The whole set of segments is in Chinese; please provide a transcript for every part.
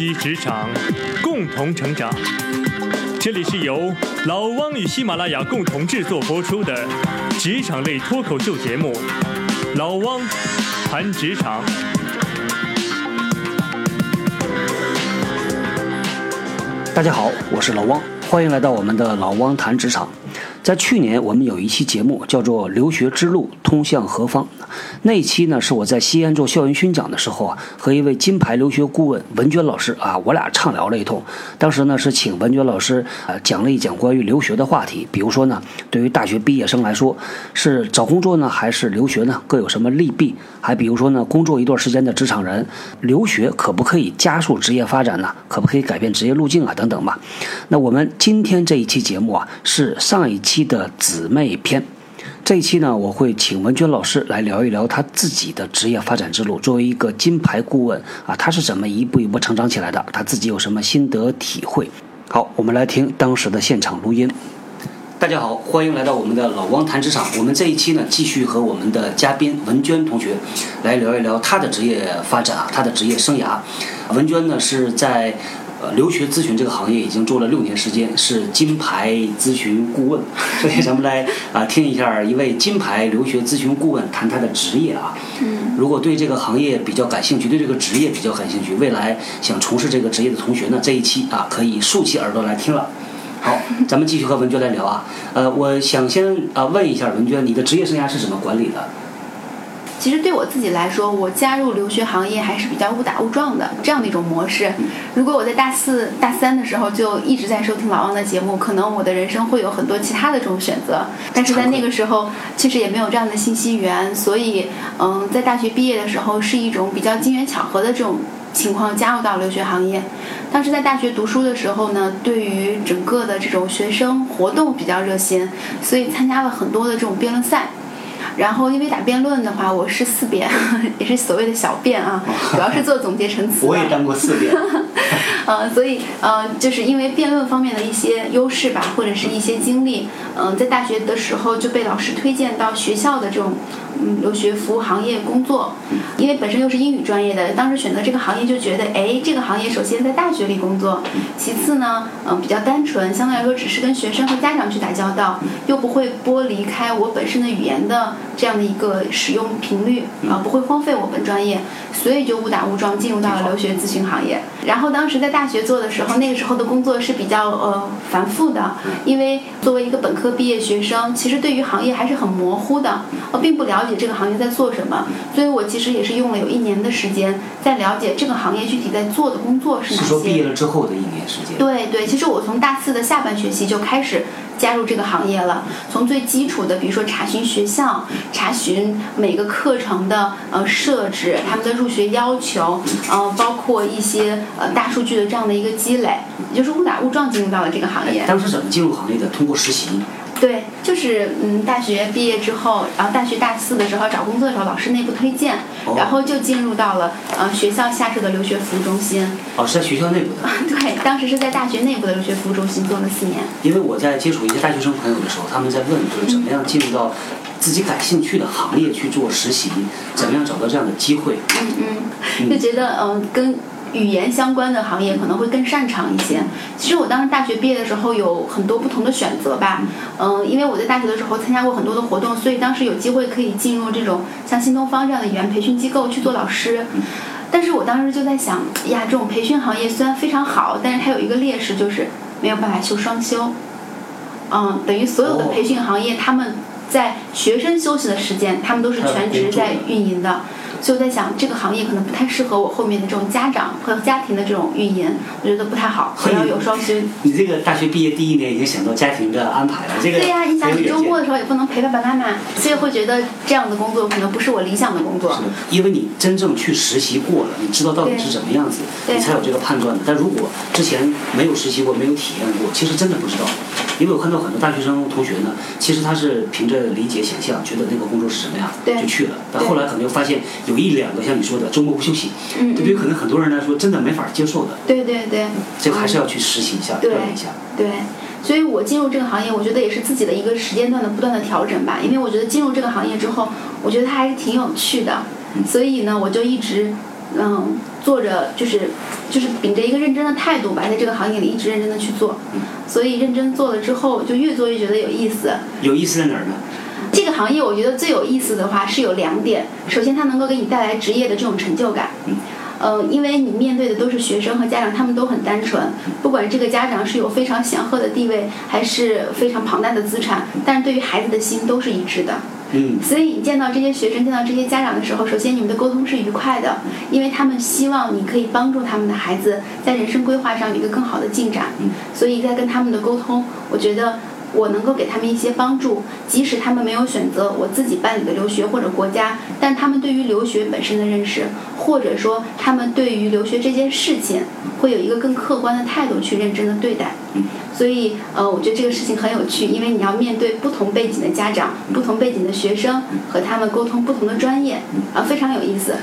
职场，共同成长。这里是由老汪与喜马拉雅共同制作播出的职场类脱口秀节目《老汪谈职场》。大家好，我是老汪，欢迎来到我们的老汪谈职场。在去年，我们有一期节目叫做《留学之路通向何方》。那一期呢，是我在西安做校园宣讲的时候啊，和一位金牌留学顾问文娟老师啊，我俩畅聊了一通。当时呢，是请文娟老师啊讲了一讲关于留学的话题，比如说呢，对于大学毕业生来说，是找工作呢，还是留学呢，各有什么利弊？还比如说呢，工作一段时间的职场人，留学可不可以加速职业发展呢？可不可以改变职业路径啊？等等吧。那我们今天这一期节目啊，是上一期的姊妹篇。这一期呢，我会请文娟老师来聊一聊她自己的职业发展之路。作为一个金牌顾问啊，她是怎么一步一步成长起来的？她自己有什么心得体会？好，我们来听当时的现场录音。大家好，欢迎来到我们的老汪谈职场。我们这一期呢，继续和我们的嘉宾文娟同学来聊一聊她的职业发展啊，她的职业生涯。文娟呢是在。呃，留学咨询这个行业已经做了六年时间，是金牌咨询顾问。所以咱们来啊听一下一位金牌留学咨询顾问谈他的职业啊。嗯。如果对这个行业比较感兴趣，对这个职业比较感兴趣，未来想从事这个职业的同学呢，这一期啊可以竖起耳朵来听了。好，咱们继续和文娟来聊啊。呃，我想先啊问一下文娟，你的职业生涯是怎么管理的？其实对我自己来说，我加入留学行业还是比较误打误撞的这样的一种模式。如果我在大四、大三的时候就一直在收听老王的节目，可能我的人生会有很多其他的这种选择。但是在那个时候，其实也没有这样的信息源，所以，嗯，在大学毕业的时候是一种比较机缘巧合的这种情况加入到留学行业。当时在大学读书的时候呢，对于整个的这种学生活动比较热心，所以参加了很多的这种辩论赛。然后，因为打辩论的话，我是四辩，也是所谓的小辩啊，主要是做总结陈词。我也当过四辩。呃，所以呃，就是因为辩论方面的一些优势吧，或者是一些经历，嗯，在大学的时候就被老师推荐到学校的这种嗯留学服务行业工作。因为本身又是英语专业的，当时选择这个行业就觉得，哎，这个行业首先在大学里工作，其次呢，嗯，比较单纯，相对来说只是跟学生和家长去打交道，又不会剥离开我本身的语言的。这样的一个使用频率啊，不会荒废我本专业，所以就误打误撞进入到了留学咨询行业。然后当时在大学做的时候，那个时候的工作是比较呃繁复的，因为作为一个本科毕业学生，其实对于行业还是很模糊的，呃，并不了解这个行业在做什么。所以我其实也是用了有一年的时间，在了解这个行业具体在做的工作是哪些。是说毕业了之后的一年时间？对对，其实我从大四的下半学期就开始。加入这个行业了，从最基础的，比如说查询学校，查询每个课程的呃设置，他们的入学要求，呃，包括一些呃大数据的这样的一个积累，也就是误打误撞进入到了这个行业。当时怎么进入行业的？通过实习。对，就是嗯，大学毕业之后，然后大学大四的时候找工作的时候，老师内部推荐，然后就进入到了呃学校下设的留学服务中心。哦，是在学校内部的。对，当时是在大学内部的留学服务中心做了四年。因为我在接触一些大学生朋友的时候，他们在问，就是怎么样进入到自己感兴趣的行业去做实习，怎么样找到这样的机会？嗯嗯，就觉得嗯跟。语言相关的行业可能会更擅长一些。其实我当时大学毕业的时候有很多不同的选择吧，嗯，因为我在大学的时候参加过很多的活动，所以当时有机会可以进入这种像新东方这样的语言培训机构去做老师。但是我当时就在想，呀，这种培训行业虽然非常好，但是它有一个劣势就是没有办法修双休。嗯，等于所有的培训行业，他们在学生休息的时间，他们都是全职在运营的。所以我在想，这个行业可能不太适合我后面的这种家长和家庭的这种运营，我觉得不太好。我要有双薪。你这个大学毕业第一年已经想到家庭的安排了，这个对呀，你想你周末的时候也不能陪爸爸妈妈，所以会觉得这样的工作可能不是我理想的工作。是因为你真正去实习过了，你知道到底是怎么样子，你才有这个判断的。但如果之前没有实习过，没有体验过，其实真的不知道。因为我看到很多大学生同学呢，其实他是凭着理解、想象，觉得那个工作是什么样，就去了。但后来可能又发现有一两个像你说的周末不休息，嗯对于可能很多人来说真的没法接受的。对对对，这个还是要去实习一下，锻炼一下。对，所以我进入这个行业，我觉得也是自己的一个时间段的不断的调整吧。因为我觉得进入这个行业之后，我觉得它还是挺有趣的，所以呢，我就一直嗯，做着就是就是秉着一个认真的态度吧，在这个行业里一直认真的去做，所以认真做了之后，就越做越觉得有意思。有意思在哪儿呢？这个行业我觉得最有意思的话是有两点，首先它能够给你带来职业的这种成就感。呃，因为你面对的都是学生和家长，他们都很单纯，不管这个家长是有非常显赫的地位，还是非常庞大的资产，但是对于孩子的心都是一致的。嗯，所以你见到这些学生、见到这些家长的时候，首先你们的沟通是愉快的，因为他们希望你可以帮助他们的孩子在人生规划上有一个更好的进展。嗯，所以在跟他们的沟通，我觉得。我能够给他们一些帮助，即使他们没有选择我自己办理的留学或者国家，但他们对于留学本身的认识，或者说他们对于留学这件事情，会有一个更客观的态度去认真的对待。所以，呃，我觉得这个事情很有趣，因为你要面对不同背景的家长、不同背景的学生，和他们沟通不同的专业，啊，非常有意思。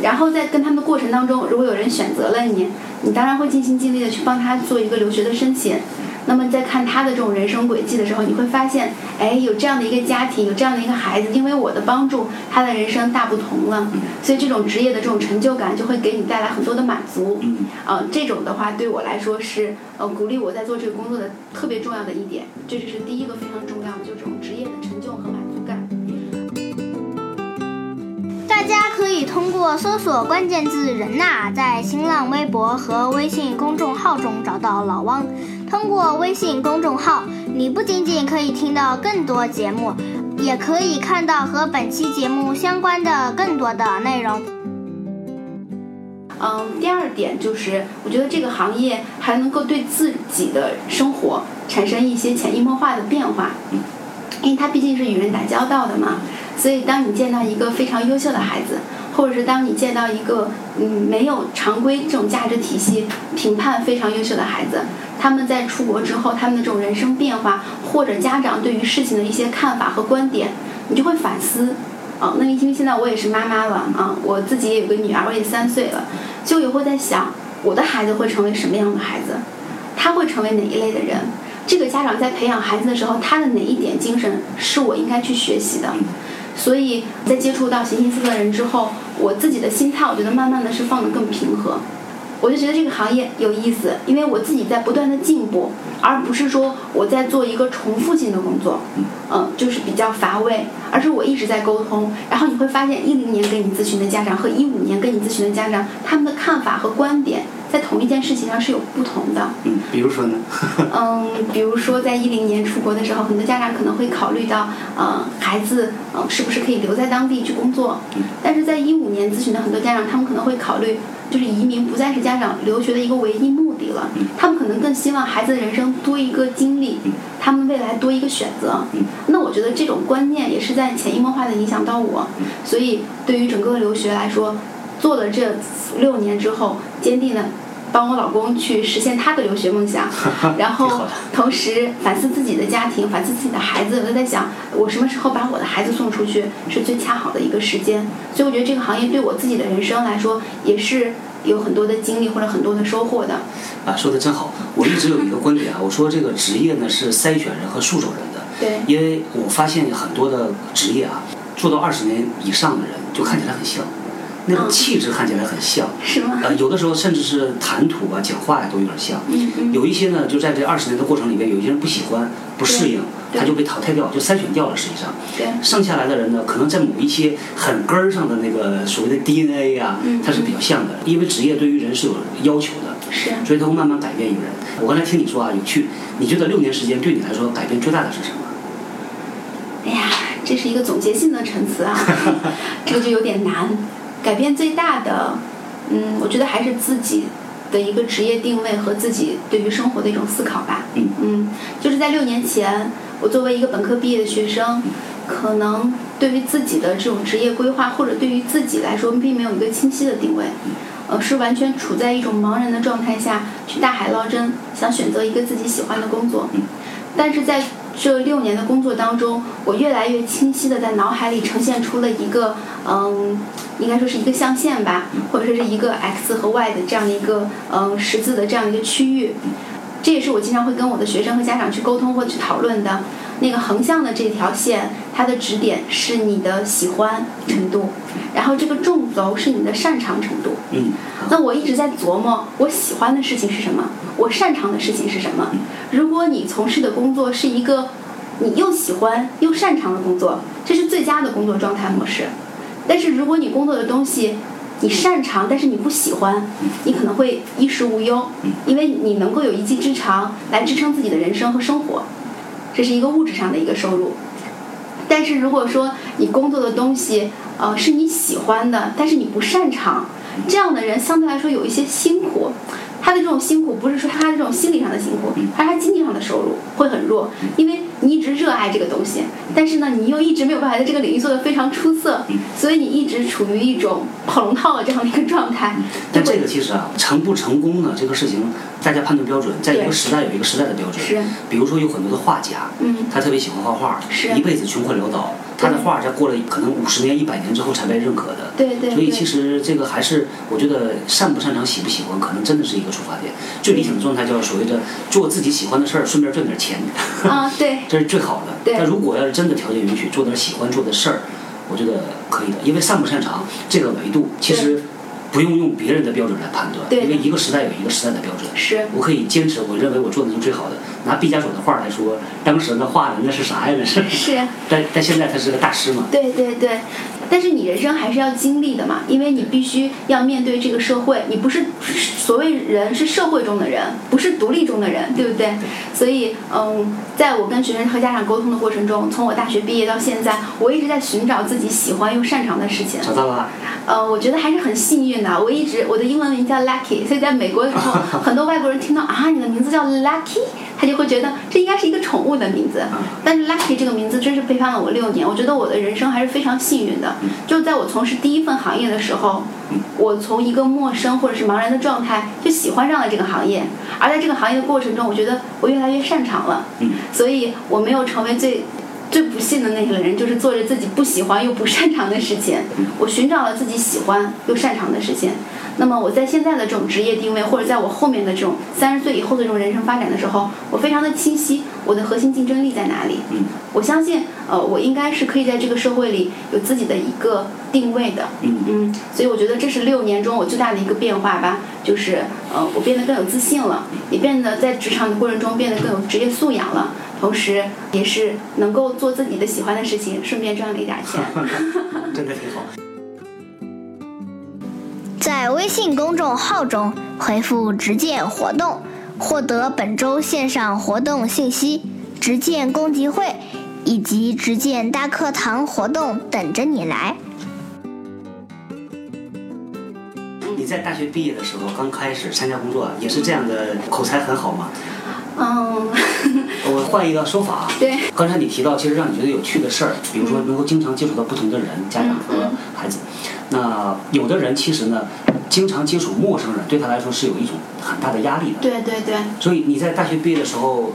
然后在跟他们的过程当中，如果有人选择了你，你当然会尽心尽力的去帮他做一个留学的申请。那么在看他的这种人生轨迹的时候，你会发现，哎，有这样的一个家庭，有这样的一个孩子，因为我的帮助，他的人生大不同了。所以这种职业的这种成就感就会给你带来很多的满足。嗯，啊，这种的话对我来说是呃鼓励我在做这个工作的特别重要的一点。这就是第一个非常重要的，就这种职业的成就和满足感。大家可以通过搜索关键字“人呐”在新浪微博和微信公众号中找到老汪。通过微信公众号，你不仅仅可以听到更多节目，也可以看到和本期节目相关的更多的内容。嗯，第二点就是，我觉得这个行业还能够对自己的生活产生一些潜移默化的变化，因为它毕竟是与人打交道的嘛。所以，当你见到一个非常优秀的孩子，或者是当你见到一个嗯没有常规这种价值体系评判非常优秀的孩子，他们在出国之后，他们的这种人生变化，或者家长对于事情的一些看法和观点，你就会反思。啊，那因为现在我也是妈妈了啊，我自己也有个女儿，我也三岁了，就也会在想，我的孩子会成为什么样的孩子？他会成为哪一类的人？这个家长在培养孩子的时候，他的哪一点精神是我应该去学习的？所以在接触到形形色色的人之后，我自己的心态，我觉得慢慢的是放得更平和。我就觉得这个行业有意思，因为我自己在不断的进步，而不是说我在做一个重复性的工作，嗯，就是比较乏味。而是我一直在沟通，然后你会发现，一零年跟你咨询的家长和一五年跟你咨询的家长，他们的看法和观点。在同一件事情上是有不同的。嗯，比如说呢？嗯，比如说在一零年出国的时候，很多家长可能会考虑到，呃，孩子，呃，是不是可以留在当地去工作？嗯。但是在一五年咨询的很多家长，他们可能会考虑，就是移民不再是家长留学的一个唯一目的了。嗯。他们可能更希望孩子的人生多一个经历，他们未来多一个选择。嗯。那我觉得这种观念也是在潜移默化的影响到我。所以对于整个留学来说，做了这六年之后，坚定的。帮我老公去实现他的留学梦想，然后同时反思自己的家庭，反思自己的孩子。我就在想，我什么时候把我的孩子送出去是最恰好的一个时间。所以我觉得这个行业对我自己的人生来说，也是有很多的经历或者很多的收获的。啊，说的真好！我一直有一个观点啊，我说这个职业呢是筛选人和塑造人的。对。因为我发现很多的职业啊，做到二十年以上的人就看起来很像。那种气质看起来很像，是吗？呃，有的时候甚至是谈吐啊、讲话呀都有点像。嗯嗯。有一些呢，就在这二十年的过程里面，有一些人不喜欢、不适应，他就被淘汰掉，就筛选掉了。实际上，对。剩下来的人呢，可能在某一些很根儿上的那个所谓的 DNA 啊，它是比较像的。因为职业对于人是有要求的，是。所以他会慢慢改变一个人。我刚才听你说啊，有趣。你觉得六年时间对你来说改变最大的是什么？哎呀，这是一个总结性的陈词啊，这个就有点难。改变最大的，嗯，我觉得还是自己的一个职业定位和自己对于生活的一种思考吧。嗯，就是在六年前，我作为一个本科毕业的学生，可能对于自己的这种职业规划，或者对于自己来说，并没有一个清晰的定位，呃，是完全处在一种茫然的状态下去大海捞针，想选择一个自己喜欢的工作。但是在这六年的工作当中，我越来越清晰的在脑海里呈现出了一个，嗯，应该说是一个象限吧，或者说是一个 x 和 y 的这样的一个，嗯，十字的这样一个区域。这也是我经常会跟我的学生和家长去沟通或去讨论的。那个横向的这条线，它的指点是你的喜欢程度，然后这个纵轴是你的擅长程度。嗯，那我一直在琢磨，我喜欢的事情是什么，我擅长的事情是什么。如果你从事的工作是一个你又喜欢又擅长的工作，这是最佳的工作状态模式。但是如果你工作的东西你擅长，但是你不喜欢，你可能会衣食无忧，因为你能够有一技之长来支撑自己的人生和生活，这是一个物质上的一个收入。但是如果说你工作的东西，呃，是你喜欢的，但是你不擅长，这样的人相对来说有一些辛苦。他的这种辛苦不是说他的这种心理上的辛苦，而是他经济上的收入会很弱，因为你一直热爱这个东西，但是呢，你又一直没有办法在这个领域做得非常出色，所以你一直处于一种跑龙套的这样的一个状态。但这个其实啊，成不成功呢？这个事情大家判断标准，在一个时代有一个时代的标准。是比如说有很多的画家，嗯他特别喜欢画画，是一辈子穷困潦倒，他的画在过了可能五十年、一百年之后才被认可的。对对对所以其实这个还是我觉得擅不擅长、喜不喜欢，可能真的是一个出发点。最理想的状态叫所谓的做自己喜欢的事儿，顺便赚点钱，啊，对，这是最好的。对但如果要是真的条件允许，做点喜欢做的事儿，我觉得可以的。因为擅不擅长这个维度，其实不用用别人的标准来判断，因为一个时代有一个时代的标准。是我可以坚持，我认为我做的是最好的。拿毕加索的画来说，当时那画的那是啥呀？那是。是。但但现在他是个大师嘛。对对对，但是你人生还是要经历的嘛，因为你必须要面对这个社会，你不是所谓人是社会中的人，不是独立中的人，对不对？所以，嗯，在我跟学生和家长沟通的过程中，从我大学毕业到现在，我一直在寻找自己喜欢又擅长的事情。找到了。呃，我觉得还是很幸运的。我一直我的英文名叫 Lucky，所以在美国的时候，很多外国人听到啊你的名字叫 Lucky，他就会觉得这应该是一个宠物的名字。但是 Lucky 这个名字真是陪伴了我六年，我觉得我的人生还是非常幸运的。就在我从事第一份行业的时候，我从一个陌生或者是茫然的状态，就喜欢上了这个行业。而在这个行业的过程中，我觉得我越来越擅长了。嗯所以我没有成为最最不幸的那个人，就是做着自己不喜欢又不擅长的事情。我寻找了自己喜欢又擅长的事情。那么我在现在的这种职业定位，或者在我后面的这种三十岁以后的这种人生发展的时候，我非常的清晰我的核心竞争力在哪里。嗯我相信，呃，我应该是可以在这个社会里有自己的一个定位的。嗯嗯，所以我觉得这是六年中我最大的一个变化吧，就是呃，我变得更有自信了，也变得在职场的过程中变得更有职业素养了，同时也是能够做自己的喜欢的事情，顺便赚了一点钱。真的挺好。在微信公众号中回复“直见活动”，获得本周线上活动信息、直见公集会以及直见大课堂活动等着你来。你在大学毕业的时候，刚开始参加工作，也是这样的，口才很好吗？嗯，我换一个说法刚才你提到，其实让你觉得有趣的事儿，比如说能够经常接触到不同的人，家长和孩子。那有的人其实呢，经常接触陌生人，对他来说是有一种很大的压力的。对对对，所以你在大学毕业的时候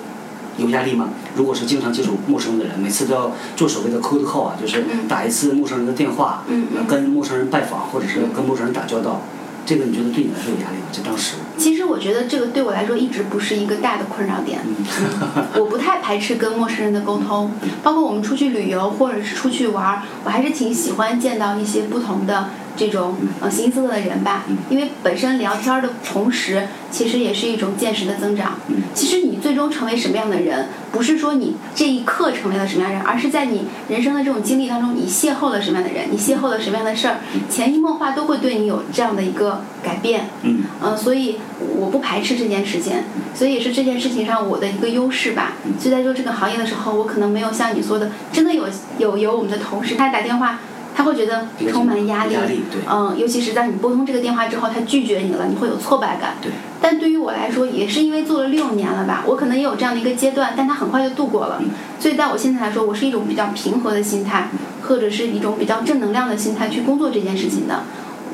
有压力吗？如果是经常接触陌生的人，每次都要做所谓的 cold call 啊，就是嗯。打一次陌生人的电话，嗯跟陌生人拜访，或者是跟陌生人打交道，这个你觉得对你来说有压力吗？就当时，其实我觉得这个对我来说一直不是一个大的困扰点。嗯，我不太排斥跟陌生人的沟通，包括我们出去旅游或者是出去玩儿，我还是挺喜欢见到一些不同的这种呃形形色色的人吧。因为本身聊天儿的同时，其实也是一种见识的增长。其实你最终成为什么样的人，不是说你这一刻成为了什么样的人，而是在你人生的这种经历当中，你邂逅了什么样的人，你邂逅了什么样的事儿，潜移默化都会对你有这样的一个改变。嗯呃，所以我不排斥这件事情，所以也是这件事情上我的一个优势吧。所以在做这个行业的时候，我可能没有像你说的，真的有有有我们的同事，他打电话，他会觉得充满压力，压力对嗯，尤其是在你拨通这个电话之后，他拒绝你了，你会有挫败感。对。但对于我来说，也是因为做了六年了吧，我可能也有这样的一个阶段，但他很快就度过了。所以在我现在来说，我是一种比较平和的心态，或者是一种比较正能量的心态去工作这件事情的。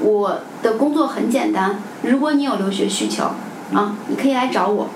我的工作很简单，如果你有留学需求，啊，你可以来找我，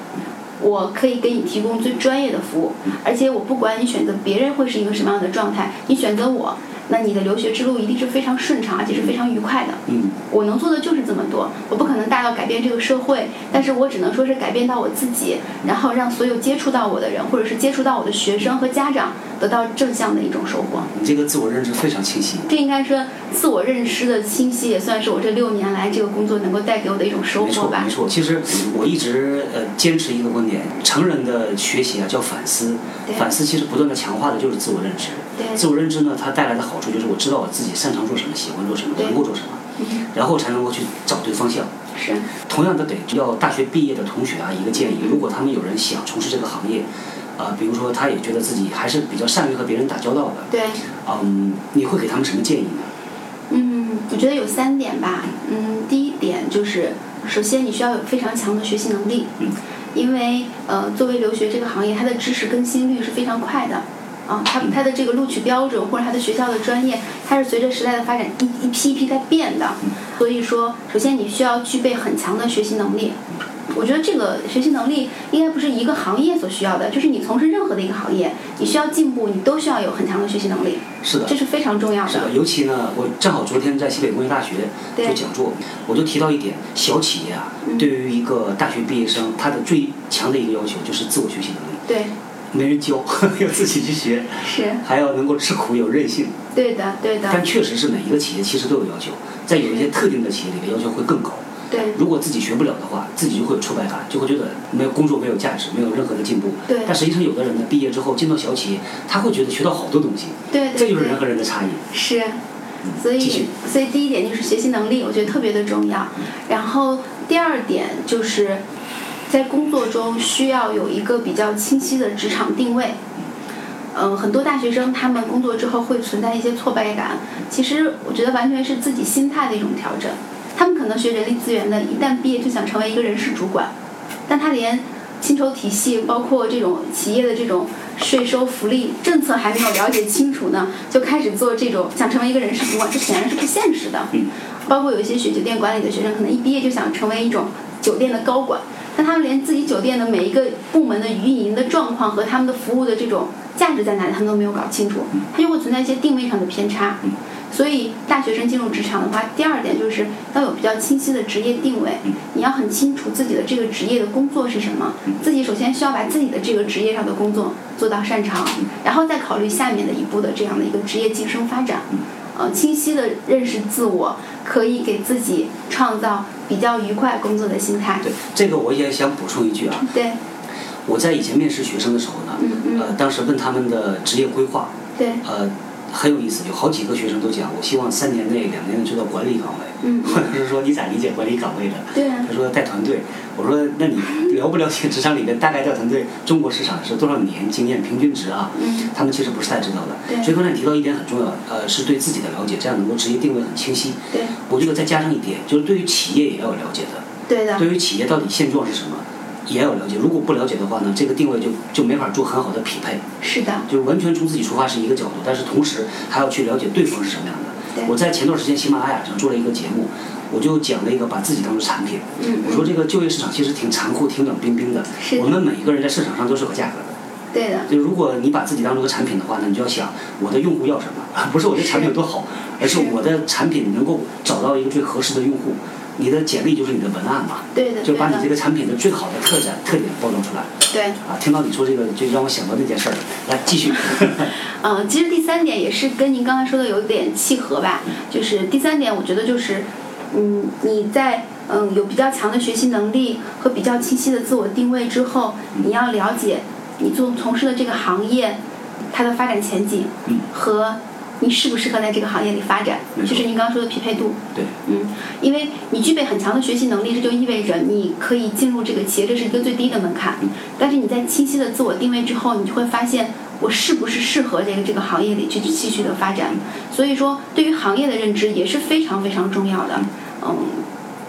我可以给你提供最专业的服务，而且我不管你选择别人会是一个什么样的状态，你选择我，那你的留学之路一定是非常顺畅，而且是非常愉快的。嗯，我能做的就是这么多，我不可能大到改变这个社会，但是我只能说是改变到我自己，然后让所有接触到我的人，或者是接触到我的学生和家长得到正向的一种收获。你这个自我认知非常清晰。这应该说自我认知的清晰，也算是我这六年来这个工作能够带给我的一种收，获吧没。错。其实我一直呃坚持一个观点，成人的学习啊叫反思，反思其实不断的强化的就是自我认知。对自我认知呢，它带来的好处就是我知道我自己擅长做什么，喜欢做什么，对能够做什么，嗯然后才能够去找对方向。是，同样的，给要大学毕业的同学啊一个建议，如果他们有人想从事这个行业，啊、比如说他也觉得自己还是比较善于和别人打交道的，对。嗯，你会给他们什么建议呢？嗯，我觉得有三点吧。嗯，第一点就是，首先你需要有非常强的学习能力，嗯，因为呃，作为留学这个行业，它的知识更新率是非常快的。啊，它它的这个录取标准或者它的学校的专业，它是随着时代的发展一一批一批在变的。所以说，首先你需要具备很强的学习能力。我觉得这个学习能力应该不是一个行业所需要的，就是你从事任何的一个行业，你需要进步，你都需要有很强的学习能力，是的这，是非常重要的是的，尤其呢，我正好昨天在西北工业大学对做讲座，我就提到一点，小企业啊，嗯对于一个大学毕业生，他的最强的一个要求就是自我学习能力，对，没人教，要自己去学，是。还要能够吃苦，有韧性。对的，对的，但确实是每一个企业其实都有要求，在有一些特定的企业里面要求会更高。对如果自己学不了的话，自己就会有挫败感，就会觉得没有工作没有价值，没有任何的进步。对但实际上，有的人呢，毕业之后进到小企业，他会觉得学到好多东西，对对对这就是人和人的差异。是。所以，所以第一点就是学习能力，我觉得特别的重要。然后第二点就是，在工作中需要有一个比较清晰的职场定位。嗯，很多大学生他们工作之后会存在一些挫败感，其实我觉得完全是自己心态的一种调整。他们可能学人力资源的，一旦毕业就想成为一个人事主管，但他连薪酬体系，包括这种企业的这种税收福利政策还没有了解清楚呢，就开始做这种想成为一个人事主管，这显然是不现实的。嗯包括有一些学酒店管理的学生，可能一毕业就想成为一种酒店的高管，但他们连自己酒店的每一个部门的运营的状况和他们的服务的这种价值在哪里，他们都没有搞清楚，他就会存在一些定位上的偏差。所以，大学生进入职场的话，第二点就是要有比较清晰的职业定位，你要很清楚自己的这个职业的工作是什么，自己首先需要把自己的这个职业上的工作做到擅长，然后再考虑下面的一步的这样的一个职业晋升发展。呃，清晰的认识自我，可以给自己创造比较愉快工作的心态。对，这个我也想补充一句啊，对。我在以前面试学生的时候呢，嗯嗯。呃，当时问他们的职业规划，对，呃，很有意思，有好几个学生都讲，我希望三年内、两年内做到管理岗位。嗯我当时说你咋理解管理岗位的？对啊他说带团队。我说那你了不了解职场里面大概带团队中国市场是多少年经验平均值啊？嗯他们其实不是太知道的。对所以刚才你提到一点很重要，呃，是对自己的了解，这样能够职业定位很清晰。对我觉得再加上一点，就是对于企业也要有了解的。对的，对于企业到底现状是什么，也要了解。如果不了解的话呢，这个定位就就没法做很好的匹配。是的，就是完全从自己出发是一个角度，但是同时还要去了解对方是什么样的。我在前段时间喜马拉雅上做了一个节目，我就讲了一个把自己当做产品。嗯我说这个就业市场其实挺残酷、挺冷冰冰的。是的我们每一个人在市场上都是有价格的。对的，就如果你把自己当做个产品的话呢，你就要想我的用户要什么，不是我的产品有多好，而是是我的产品能够找到一个最合适的用户。你的简历就是你的文案嘛，对的，对就把你这个，产品的最好的特展、特点包装出来。对。啊，听到你说这个，就让我想到那件事儿了。来，继续。嗯，其实第三点也是跟您刚才说的有点契合吧，就是第三点，我觉得就是，嗯，你在嗯有比较强的学习能力和比较清晰的自我定位之后，你要了解你做从事的这个行业它的发展前景嗯和你适不适合在这个行业里发展，就是您刚刚说的匹配度。对，嗯，因为你具备很强的学习能力，这就意味着你可以进入这个企业，这是一个最低的门槛。但是你在清晰的自我定位之后，你就会发现我是不是适合这个这个行业里去继续的发展。所以说，对于行业的认知也是非常非常重要的。嗯，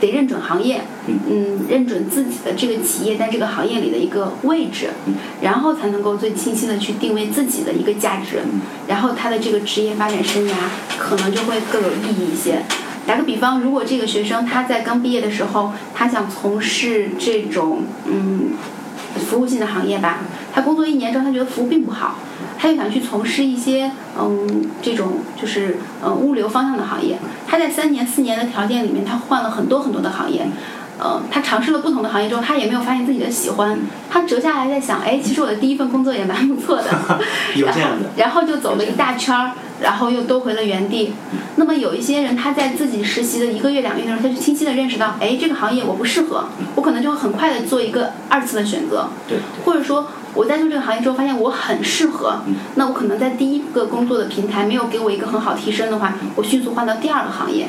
得认准行业，嗯，认准自己的这个企业在这个行业里的一个位置，然后才能够最清晰的去定位自己的一个价值，然后他的这个职业发展生涯可能就会更有意义一些。打个比方，如果这个学生他在刚毕业的时候，他想从事这种嗯服务性的行业吧，他工作一年之后，他觉得服务并不好，他又想去从事一些嗯这种就是呃物流方向的行业。他在三年四年的条件里面，他换了很多很多的行业。呃，他尝试了不同的行业之后，他也没有发现自己的喜欢。他折下来在想，哎，其实我的第一份工作也蛮不错的。有这样的。然后就走了一大圈儿，然后又兜回了原地。那么有一些人，他在自己实习的一个月、两个月的时候，他就清晰的认识到，哎，这个行业我不适合，我可能就会很快的做一个二次的选择。对。或者说。我在做这个行业之后，发现我很适合。那我可能在第一个工作的平台没有给我一个很好提升的话，我迅速换到第二个行业。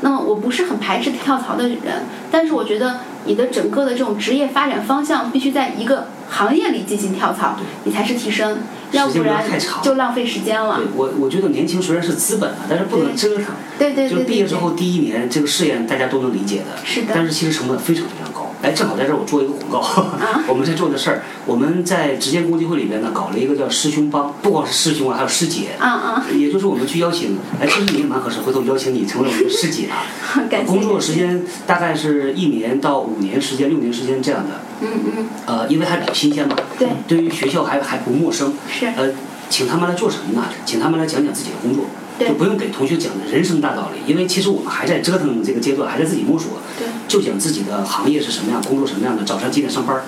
那么我不是很排斥跳槽的人，但是我觉得你的整个的这种职业发展方向必须在一个行业里进行跳槽，你才是提升，要不然就浪费时间了。对我，我觉得年轻虽然是资本啊，但是不能折腾。对对对。就毕业之后第一年这个试验大家都能理解的。是的。但是其实成本非常非常高。哎，正好在这儿我做一个广告，我们在做的事儿，我们在直间公益会里边呢搞了一个叫师兄帮，不光是师兄啊，还有师姐，啊啊，也就是我们去邀请，哎，其实你也蛮合适，回头邀请你成为我们的师姐啊。工作时间大概是一年到五年时间，六年时间这样的。嗯嗯。呃，因为还比较新鲜嘛。对。对于学校还还不陌生。是。呃，请他们来做什么呢？请他们来讲讲自己的工作。就不用给同学讲的人生大道理，因为其实我们还在折腾这个阶段，还在自己摸索。对。就讲自己的行业是什么样，工作什么样的，早上几点上班，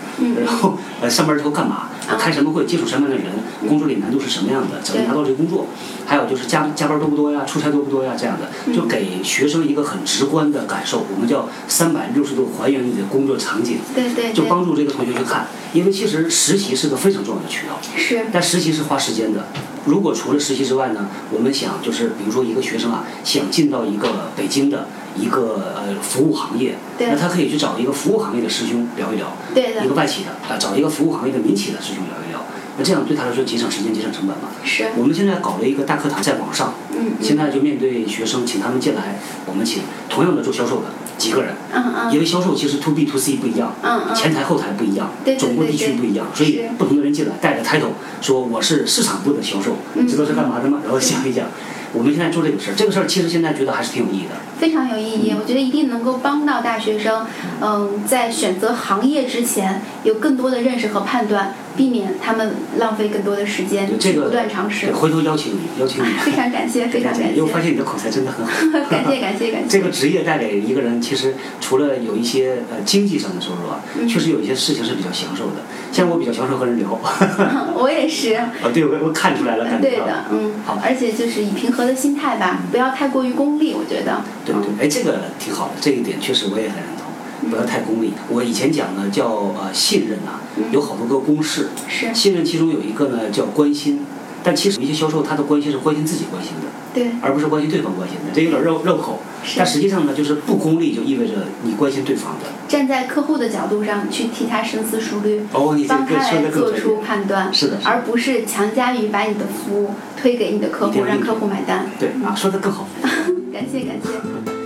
然后呃上班之后干嘛，开什么会，接触什么样的人，工作里难度是什么样的，怎么拿到这个工作，还有就是加加班多不多呀，出差多不多呀，这样的，就给学生一个很直观的感受，我们叫三百六十度还原你的工作场景。对对。就帮助这个同学去看，因为其实实习是个非常重要的渠道。是。但实习是花时间的。如果除了实习之外呢，我们想就是，比如说一个学生啊，想进到一个北京的一个呃服务行业，那他可以去找一个服务行业的师兄聊一聊，一个外企的啊，找一个服务行业的民企的师兄聊一聊，那这样对他来说节省时间、节省成本嘛。是。我们现在搞了一个大课堂在网上，嗯，现在就面对学生，请他们进来，我们请同样的做销售的。几个人，因为销售其实 to B to C 不一样，前台后台不一样，对总部地区不一样，所以不同的人进来带着 title 说我是市场部的销售，知道是干嘛的吗？然后讲一讲。我们现在做这个事儿，这个事儿其实现在觉得还是挺有意义的。非常有意义，我觉得一定能够帮到大学生，嗯，在选择行业之前有更多的认识和判断，避免他们浪费更多的时间这个不断尝试。回头邀请你，邀请你。非常感谢，非常感谢。因为我发现你的口才真的很 好。感谢感谢感谢。这个职业带给一个人，其实除了有一些呃经济上的收入啊，确实有一些事情是比较享受的。像我比较享受和人聊。我也是。啊，对，我我看出来了，感觉。对的，嗯。好。而且就是以平和的心态吧，不要太过于功利，我觉得。对对，哎，这个挺好的，这一点确实我也很认同，不要太功利。我以前讲呢叫呃信任啊，有好多个公式。是。信任其中有一个呢叫关心，但其实一些销售他的关心是关心自己关心的，对，而不是关心对方关心的，这有点绕绕口。但实际上呢，就是不功利就意味着你关心对方的。站在客户的角度上去替他深思熟虑，哦，你帮他来做出判断，是的，而不是强加于把你的服务推给你的客户，让客户买单。对啊，说的更好。感 谢感谢。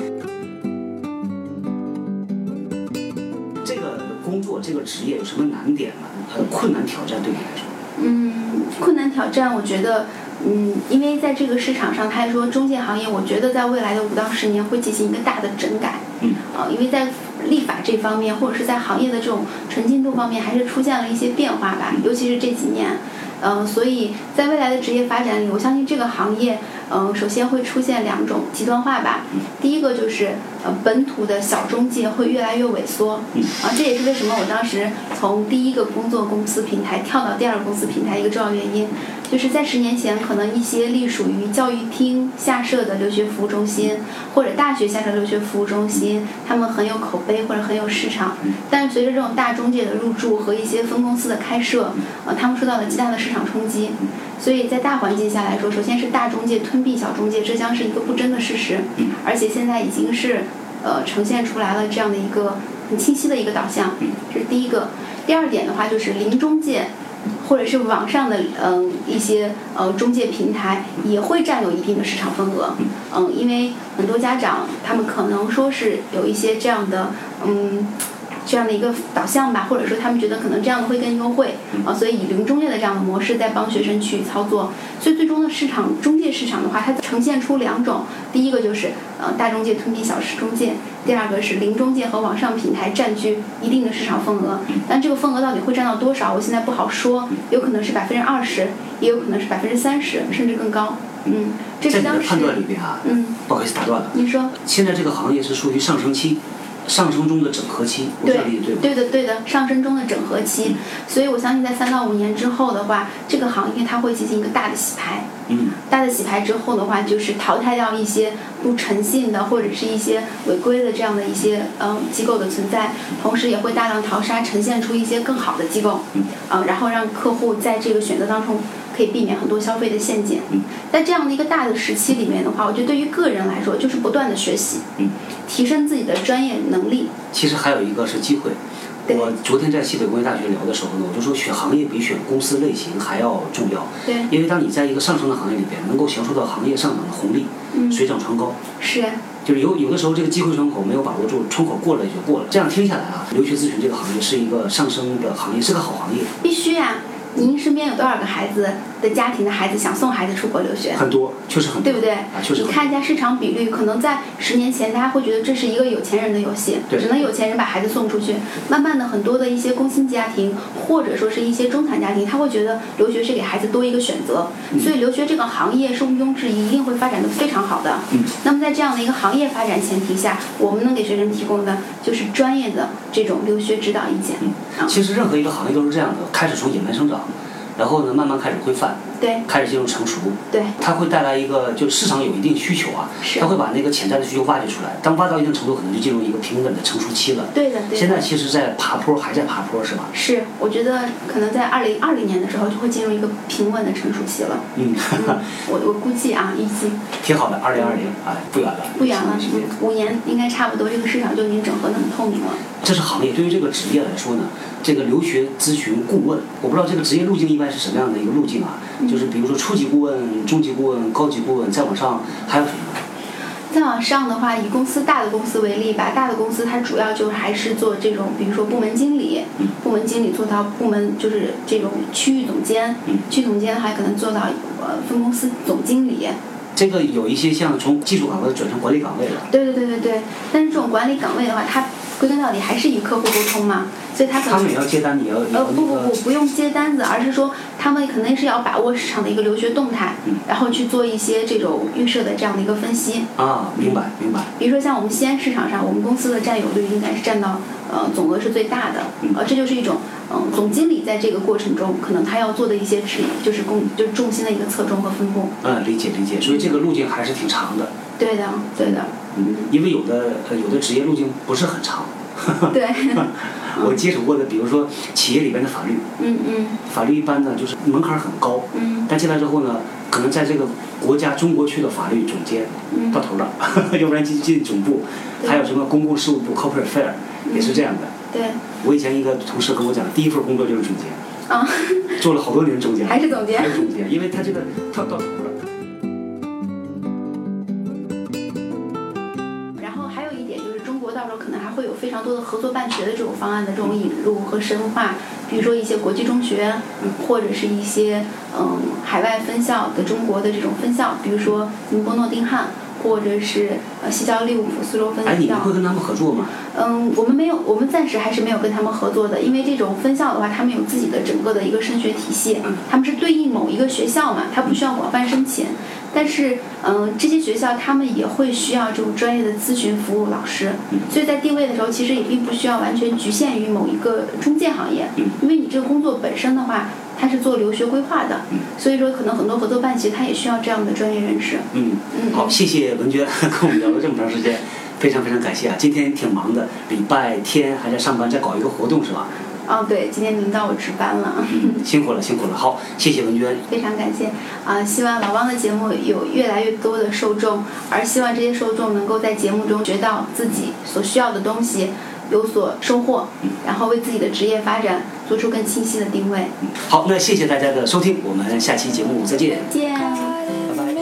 这个职业有什么难点吗？呃，困难挑战对你来说？嗯，困难挑战，我觉得。嗯，因为在这个市场上，他说中介行业，我觉得在未来的五到十年会进行一个大的整改。嗯。啊，因为在立法这方面，或者是在行业的这种纯净度方面，还是出现了一些变化吧。尤其是这几年，嗯，所以在未来的职业发展里，我相信这个行业，嗯，首先会出现两种极端化吧。第一个就是呃，本土的小中介会越来越萎缩。啊，这也是为什么我当时从第一个工作公司平台跳到第二个公司平台一个重要原因。就是在十年前，可能一些隶属于教育厅下设的留学服务中心，或者大学下设留学服务中心，他们很有口碑或者很有市场。但是随着这种大中介的入驻和一些分公司的开设，呃，他们受到了极大的市场冲击。所以在大环境下来说，首先是大中介吞并小中介，这将是一个不争的事实。而且现在已经是，呃，呈现出来了这样的一个很清晰的一个导向。这是第一个。第二点的话，就是零中介。或者是网上的嗯一些呃中介平台也会占有一定的市场份额，嗯，因为很多家长他们可能说是有一些这样的嗯，这样的一个导向吧，或者说他们觉得可能这样的会更优惠啊，所以以零中介的这样的模式在帮学生去操作。所以最终的市场中介市场的话，它呈现出两种，第一个就是呃大中介吞并小市中介，第二个是零中介和网上平台占据一定的市场份额。但这个份额到底会占到多少，我现在不好说，有可能是百分之二十，也有可能是百分之三十，甚至更高。嗯，这是当时。在你的判断里边啊，嗯，不好意思打断了。您说。现在这个行业是属于上升期。上升中的整合期，对对对的对的，上升中的整合期，所以我相信在三到五年之后的话，这个行业它会进行一个大的洗牌。嗯，大的洗牌之后的话，就是淘汰掉一些不诚信的或者是一些违规的这样的一些嗯机构的存在，同时也会大量淘沙，呈现出一些更好的机构。嗯，啊，然后让客户在这个选择当中。可以避免很多消费的陷阱。在这样的一个大的时期里面的话，我觉得对于个人来说，就是不断的学习，提升自己的专业能力。其实还有一个是机会。我昨天在西北工业大学聊的时候呢，我就说选行业比选公司类型还要重要。对。因为当你在一个上升的行业里边，能够享受到行业上涨的红利，嗯水涨船高。是。就是有有的时候这个机会窗口没有把握住，窗口过了也就过了。这样听下来啊，留学咨询这个行业是一个上升的行业，是个好行业。必须呀。您身边有多少个孩子的家庭的孩子想送孩子出国留学？很多，确实很多，对不对？啊，确实。你看一下市场比率，可能在十年前，大家会觉得这是一个有钱人的游戏，只能有钱人把孩子送出去。慢慢的，很多的一些工薪家庭，或者说是一些中产家庭，他会觉得留学是给孩子多一个选择。所以，留学这个行业是毋庸置疑，一定会发展的非常好的。嗯。那么，在这样的一个行业发展前提下，我们能给学生提供的就是专业的这种留学指导意见。嗯。其实，任何一个行业都是这样的，开始从野蛮生长。然后呢，慢慢开始规范，对，开始进入成熟，对，它会带来一个，就市场有一定需求啊，是，它会把那个潜在的需求挖掘出来。当挖到一定程度，可能就进入一个平稳的成熟期了。对的，对。现在其实，在爬坡，还在爬坡，是吧？是，我觉得可能在二零二零年的时候，就会进入一个平稳的成熟期了。嗯，我我估计啊，预计。挺好的，二零二零，哎，不远了。不远了，五年应该差不多，这个市场就已经整合的很透明了。这是行业，对于这个职业来说呢，这个留学咨询顾问，我不知道这个职业路径一般是什么样的一个路径啊？就是比如说初级顾问、中级顾问、高级顾问，再往上还有什么？再往上的话，以公司大的公司为例吧，大的公司它主要就还是做这种，比如说部门经理，部门经理做到部门就是这种区域总监，区域总监还可能做到呃分公司总经理。这个有一些像从技术岗位转成管理岗位了。对对对对对，但是这种管理岗位的话，它归根到底还是与客户沟通嘛，所以他可能他们也要接单，你要呃不不不不用接单子，而是说他们肯定是要把握市场的一个留学动态，然后去做一些这种预设的这样的一个分析。啊，明白明白。比如说像我们西安市场上，我们公司的占有率应该是占到呃总额是最大的，呃这就是一种。嗯，总经理在这个过程中，可能他要做的一些职，就是工，就是重心的一个侧重和分工。嗯，理解理解，所以这个路径还是挺长的。对的，对的。嗯，因为有的呃有的职业路径不是很长。对。我接触过的，比如说企业里边的法律。嗯嗯。法律一般呢，就是门槛很高。嗯。但进来之后呢，可能在这个国家中国区的法律总监到头了，要不然进进总部，还有什么公共事务部 （corporate fair） 也是这样的。对，我以前一个同事跟我讲，第一份工作就是总监，啊，做了好多年总监，还是总监，还是总监，因为他这个他到头了。然后还有一点就是，中国到时候可能还会有非常多的合作办学的这种方案的这种引入和深化，比如说一些国际中学，或者是一些嗯海外分校的中国的这种分校，比如说宁波诺丁汉。或者是呃西交利物浦苏州分校。哎，你们会跟他们合作吗？嗯，我们没有，我们暂时还是没有跟他们合作的，因为这种分校的话，他们有自己的整个的一个升学体系，他们是对应某一个学校嘛，他不需要广泛申请。但是，嗯，这些学校他们也会需要这种专业的咨询服务老师，所以在定位的时候，其实也并不需要完全局限于某一个中介行业，因为你这个工作本身的话。他是做留学规划的，所以说可能很多合作办其实他也需要这样的专业人士。嗯嗯，好，谢谢文娟 跟我们聊了这么长时间，非常非常感谢啊！今天挺忙的，礼拜天还在上班，在搞一个活动是吧？哦，对，今天轮到我值班了。辛苦了，辛苦了。好，谢谢文娟。非常感谢啊！希望老汪的节目有越来越多的受众，而希望这些受众能够在节目中学到自己所需要的东西。有所收获，然后为自己的职业发展做出更清晰的定位。好，那谢谢大家的收听，我们下期节目再见。见，拜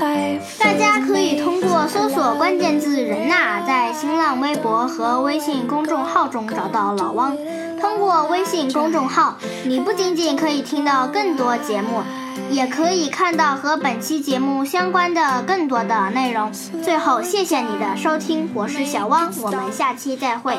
拜。大家可以通过过搜索关键字“人呐”，在新浪微博和微信公众号中找到老汪。通过微信公众号，你不仅仅可以听到更多节目，也可以看到和本期节目相关的更多的内容。最后，谢谢你的收听，我是小汪，我们下期再会。